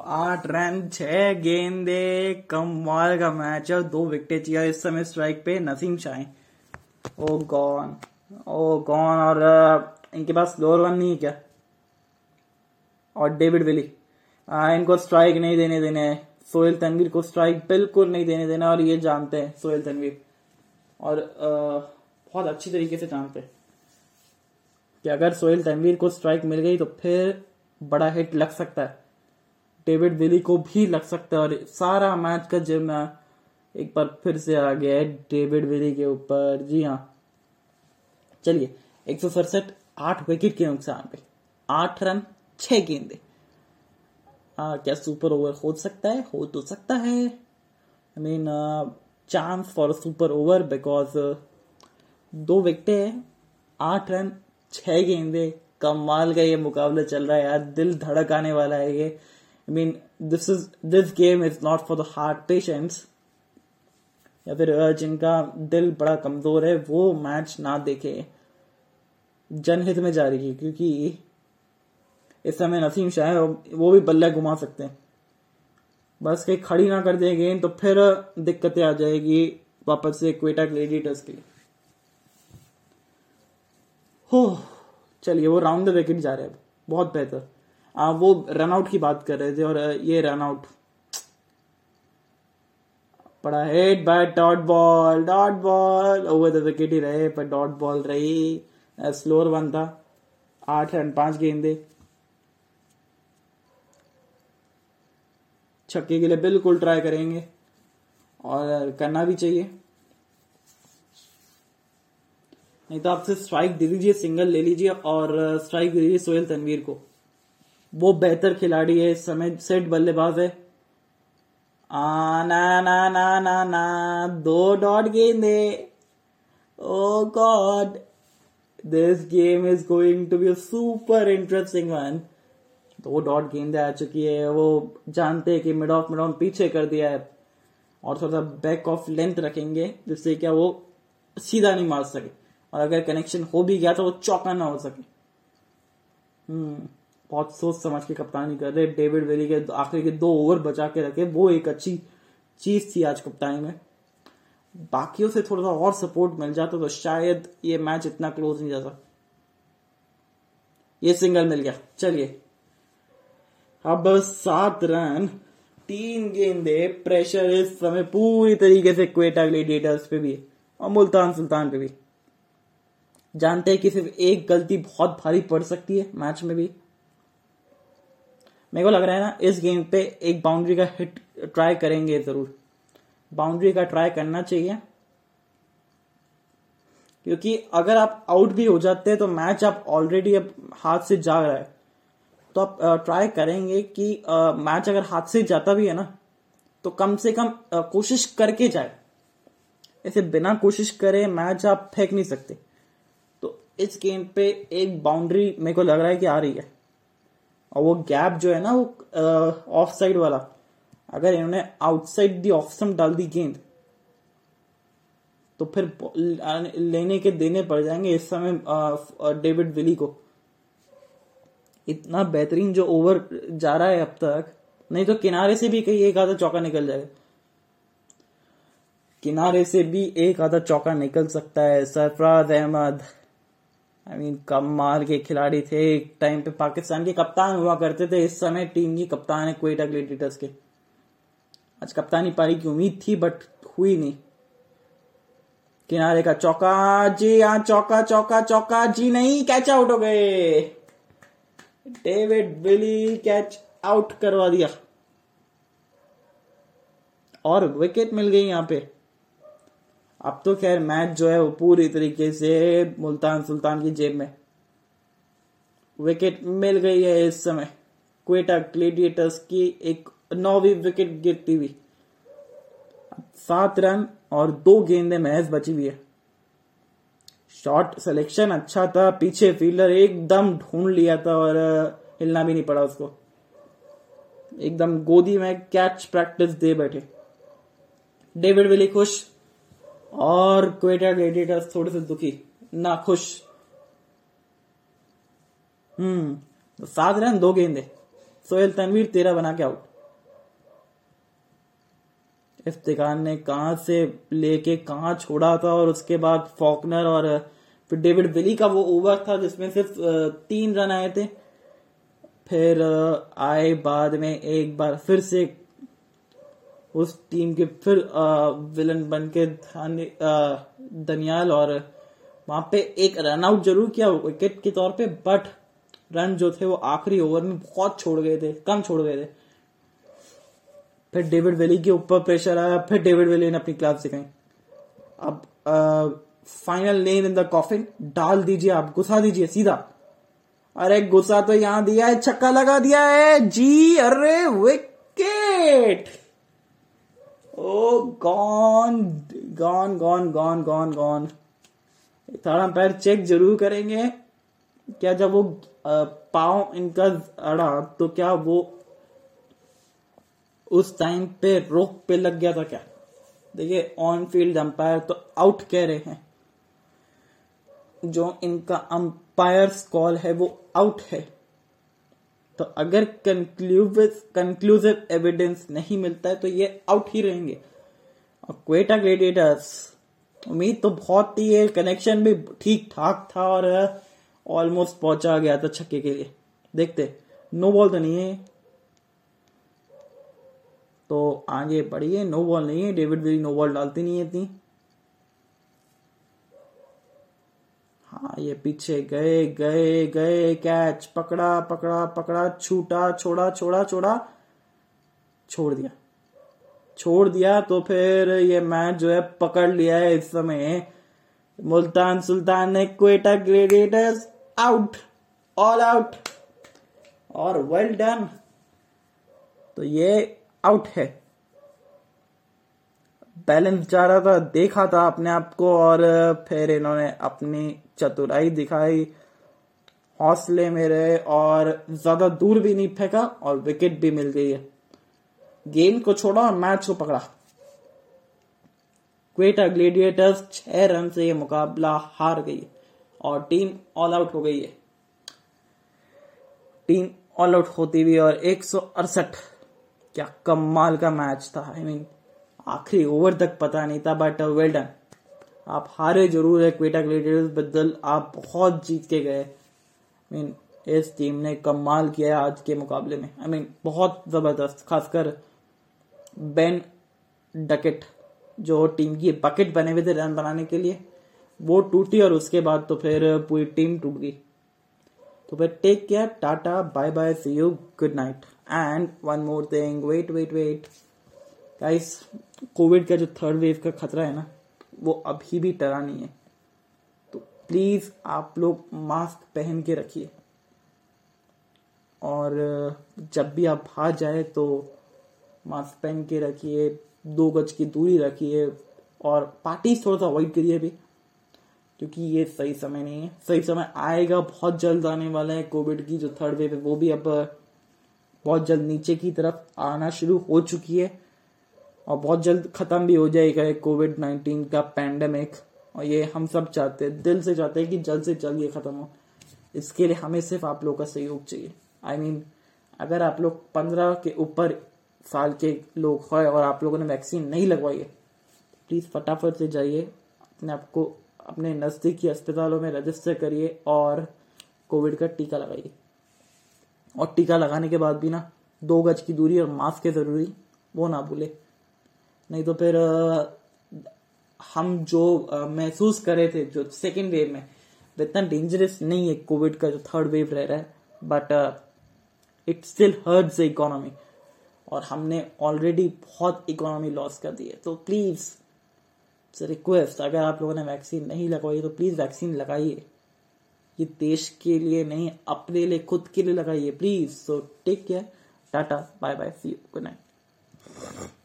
आठ रन छह गेंदे कमाल का मैच है दो विकेट चाहिए इस समय स्ट्राइक पे Naseem Shah. Oh gone oh gone और इनके पास लोअर वन नहीं है क्या? और डेविड विली। आ, इनको स्ट्राइक नहीं देने देने सोहेल तनवीर को स्ट्राइक बिल्कुल नहीं देने देना और ये जानते हैं सोहेल तनवीर। और आ, बहुत अच्छी तरीके से जानते हैं कि अगर सोहेल तनवीर को स्ट्राइक मिल गई तो फिर बड़ा हिट लग सकता है। डेविड विली को भी लग सकता है और सारा मैच का जिम एक बार फिर से आ गया है डेविड विली के ऊपर। जी हाँ। चलिए एक सौ सड़सठ आठ विकेट के नुकसान पे। आठ रन छह गेंदे। आ, क्या सुपर ओवर हो सकता है? हो तो सकता है। I mean chance for super over because दो विकेट हैं आठ रन छह गेंदे। कमाल का ये मुकाबला चल रहा है यार। दिल धड़क आने वाला है ये। I mean this is this game is not for the heart patients या फिर जिनका दिल बड़ा कमज़ोर है, वो मैच ना देखे। जनहित में जा रही है, क्योंकि इस समय नसीम शाह वो भी बल्ले घुमा सकते हैं। बस कहीं खड़ी ना कर दें तो फिर दिक्कतें आ जाएगी वापस से क्वेटा ग्लेडिएटर्स के लिए। हो, चलिए, वो राउंड द विकेट जा रहे हैं बहुत बेहतर। आ, वो रन आउट की बात कर रहे थे और ये रन आउट पड़ा head by dot ball dot ball over the wicket ही रहे पर डॉट बॉल रही। स्लोअर वन था। आठ रन पाँच गेंदे छक्के के लिए बिल्कुल ट्राई करेंगे। और करना भी चाहिए। नहीं तो आपसे स्ट्राइक दे दीजिए सिंगल ले लीजिए और स्ट्राइक दे दीजिए सोहेल तनवीर को। वो बेहतर खिलाड़ी है इस समय सेट बल्लेबाज है। आ, ना ना ना ना ना दो डॉट गेंदे। ओ god this game is going to be super interesting one दो डॉट गेंदे आ चुकी है वो जानते हैं कि मिड ऑफ़ मिड ऑन पीछे कर दिया है। और थोड़ा सा बैक ऑफ़ लेंथ रखेंगे जिससे क्या वो सीधा नहीं मार सके। और अगर कनेक्शन हो भी गया तो वो चौका ना हो सके। हम्म। बहुत सोच समझ के कप्तानी कर रहे डेविड वेली के आखिरी के दो ओवर बचा के रखे। वो एक अच्छी चीज़ थी आज कप्तानी में। बाकियों से थोड़ा सा और सपोर्ट मिल जाता तो शायद ये मैच इतना क्लोज नहीं जाता ये सिंगल मिल गया। चलिए। अब सात रन। तीन गेंदे। प्रेशर इस समय पूरी तरीके से क्वेटा ग्लेडिएटर्स पे भी और मुल्तान सुल्तान पे भी। जानते हैं कि सिर्फ़ एक गलती बहुत भारी पड़ सकती है मैच में भी। मेरे को लग रहा है ना, इस गेम पे एक बाउंड्री का हिट ट्राई करेंगे ज़रूर। बाउंड्री का ट्राई करना चाहिए। क्योंकि अगर आप आउट भी हो जाते हैं तो मैच आप ऑलरेडी अब हाथ से जा रहा है। तो आप ट्राई करेंगे कि मैच अगर हाथ से जाता भी है ना तो कम से कम कोशिश करके जाए। ऐसे बिना कोशिश करे मैच आप फेंक नहीं सकते। तो इस गेम पे एक बाउंड्री मेरे को लग रहा है कि आ रही है। और वो गैप जो है ना वो ऑफ़ साइड वाला। अगर इन्होंने आउटसाइड दी ऑफ़ डाल दी गेंद तो फिर लेने के देने पड़ जाएँगे इस समय डेविड विली को। इतना बेहतरीन जो ओवर जा रहा है अब तक, नहीं तो किनारे से भी कहीं एक आधा चौका निकल जाएगा। किनारे से भी एक आधा चौका निकल सकता है, सरफराज अहमद। आई मीन कमाल के खिलाड़ी थे, एक टाइम पे पाकिस्तान के कप्तान हुआ करते थे, इस समय टीम की कप्तान है क्वेटा ग्लेडिएटर्स के। आज कप्तानी पारी की उम्मीद थी बट हुई नहीं। किनारे का चौका, जी हाँ चौका चौका चौका, जी नहीं कैच आउट हो गए। डेविड विली कैच आउट करवा दिया। और विकेट मिल गई यहाँ पे। अब तो खैर मैच जो है वो पूरी तरीके से मुल्तान सुल्तान की जेब में। विकेट मिल गई है इस समय। क्वेटा ग्लेडिएटर्स की एक नौवीं विकेट गिरती हुई। सात रन और दो गेंदे महज बची हुई है। शॉट सिलेक्शन अच्छा था, पीछे फील्डर एकदम ढूंढ लिया था और हिलना भी नहीं पड़ा उसको। एकदम गोदी में कैच प्रैक्टिस दे बैठे। डेविड विली खुश। और क्वेटा ग्लेडिएटर्स थोड़े से दुखी नाखुश हम्म तो सात रन, दो गेंदे। सोहेल तनवीर, तेरह बना के आउट इफ्तिकार ने कहा से लेके कहा छोड़ा था, और उसके बाद फॉकनर और फिर डेविड विली का वो ओवर था, जिसमें सिर्फ़ तीन रन आए थे। फिर आए बाद में एक बार फिर से उस टीम के फिर विलन बन के दनियाल और वहाँ पे एक रन आउट ज़रूर किया विकेट के तौर पे बट रन जो थे वो आखिरी ओवर में बहुत छोड़ गए थे, कम छोड़ गए थे। फिर डेविड वेली के ऊपर प्रेशर आया, फिर डेविड वेली ने अपनी क्लास सिखाई। अब फाइनल लेन इन द कॉफिन डाल दीजिए आप, घुसा दीजिए सीधा। अरे गुस्सा तो यहाँ दिया है, छक्का लगा दिया है, जी, अरे wicket oh gone gone gone gone gone gone third check ज़रूर करेंगे। क्या जब वो पाव इनका अड़ा तो क्या वो उस टाइम पे रोक पे लग गया था क्या? देखिए ऑन फ़ील्ड अंपायर तो आउट कह रहे हैं। जो इनका अंपायर कॉल है, वो आउट है। तो अगर कंक्लूसिव एविडेंस नहीं मिलता है तो ये आउट ही रहेंगे। और क्वेटा ग्लेडिएटर्स उम्मीद तो बहुत थी है कनेक्शन भी ठीक ठाक था और ऑलमोस्ट पहुँचा गया था छक्के के लिए। देखते नो बॉल तो नहीं है। तो आगे बढ़िए नो बॉल नहीं है डेविड विली नो बॉल डालती नहीं है इतनी। हाँ ये पीछे गए गए गए कैच पकड़ा पकड़ा पकड़ा, छूटा, छोड़ा छोड़ा छोड़ा, छोड़ दिया। छोड़ दिया तो फिर ये मैच जो है पकड़ लिया है इस समय। मुल्तान सुल्तान ने Quetta gladiators out all out और वेल डन तो ये आउट है। बैलेंस जा रहा था, देखा था अपने आप को और फिर इन्होंने अपनी चतुराई दिखाई हौसले में रहे और ज़्यादा दूर भी नहीं फेंका और विकेट भी मिल गई है। गेम को छोड़ा और मैच को पकड़ा। क्वेटा ग्लेडिएटर्स छह रन से ये मुकाबला हार गई और टीम ऑल आउट हो गई है। टीम ऑल आउट होती हुई और एक सौ अड़सठ, क्या कमाल का मैच था। आई मीन आखिरी ओवर तक पता नहीं था बट वेल डन आप हारे ज़रूर है क्वेटा ग्लेडियर्स, बदल आप बहुत जीत के गए। मीन इस टीम ने कमाल किया आज के मुकाबले में। आई मीन बहुत ज़बरदस्त, खासकर बेन डकेट जो टीम की बकेट बने हुए थे रन बनाने के लिए, वो टूटी और उसके बाद तो फिर पूरी टीम टूट गई। तो फिर take care tata bye bye see you good night and one more thing wait wait wait guys covid का जो थर्ड वेव का खतरा है ना वो अभी भी टरा नहीं है। तो प्लीज़ आप लोग मास्क पहन के रखिए। और जब भी आप बाहर जाए तो मास्क पहन के रखिए, दो गज की दूरी रखिए और पार्टी थोड़ा सा अवॉइड करिए भी क्योंकि ये सही समय नहीं है। सही समय आएगा, बहुत जल्द आने वाला है। कोविड की जो थर्ड वेव है, वो भी अब बहुत जल्द नीचे की तरफ़ आना शुरू हो चुकी है। और बहुत जल्द खत्म भी हो जाएगा कोविड नाइन्टीन का पैंडमिक और ये हम सब चाहते हैं दिल से चाहते हैं कि जल्द से जल्द ये खत्म हो। इसके लिए हमें सिर्फ़ आप लोग का सहयोग चाहिए। आई I मीन mean, अगर आप लोग पंद्रह के ऊपर साल के लोग हैं और आप लोगों ने वैक्सीन नहीं लगवाई है प्लीज़ फटाफट से जाइए अपने आप को अपने नजदीकी अस्पतालों में रजिस्टर करिए और कोविड का टीका लगाइए। और टीका लगाने के बाद भी ना दो गज की दूरी और मास्क है ज़रूरी वो ना भूले। नहीं तो फिर हम जो महसूस करे थे, जो सेकेंड वेव में, वो इतना डेंजरस नहीं है कोविड का जो थर्ड वेव रह रहा है but it still hurt the economy और हमने ऑलरेडी बहुत इकोनॉमी लॉस कर दी है। तो प्लीज़ रिक्वेस्ट अगर आप लोगों ने वैक्सीन नहीं लगवाई तो प्लीज़ वैक्सीन लगाइए। ये देश के लिए नहीं, अपने लिए, खुद के लिए लगाइए please so take care tata bye bye see you good night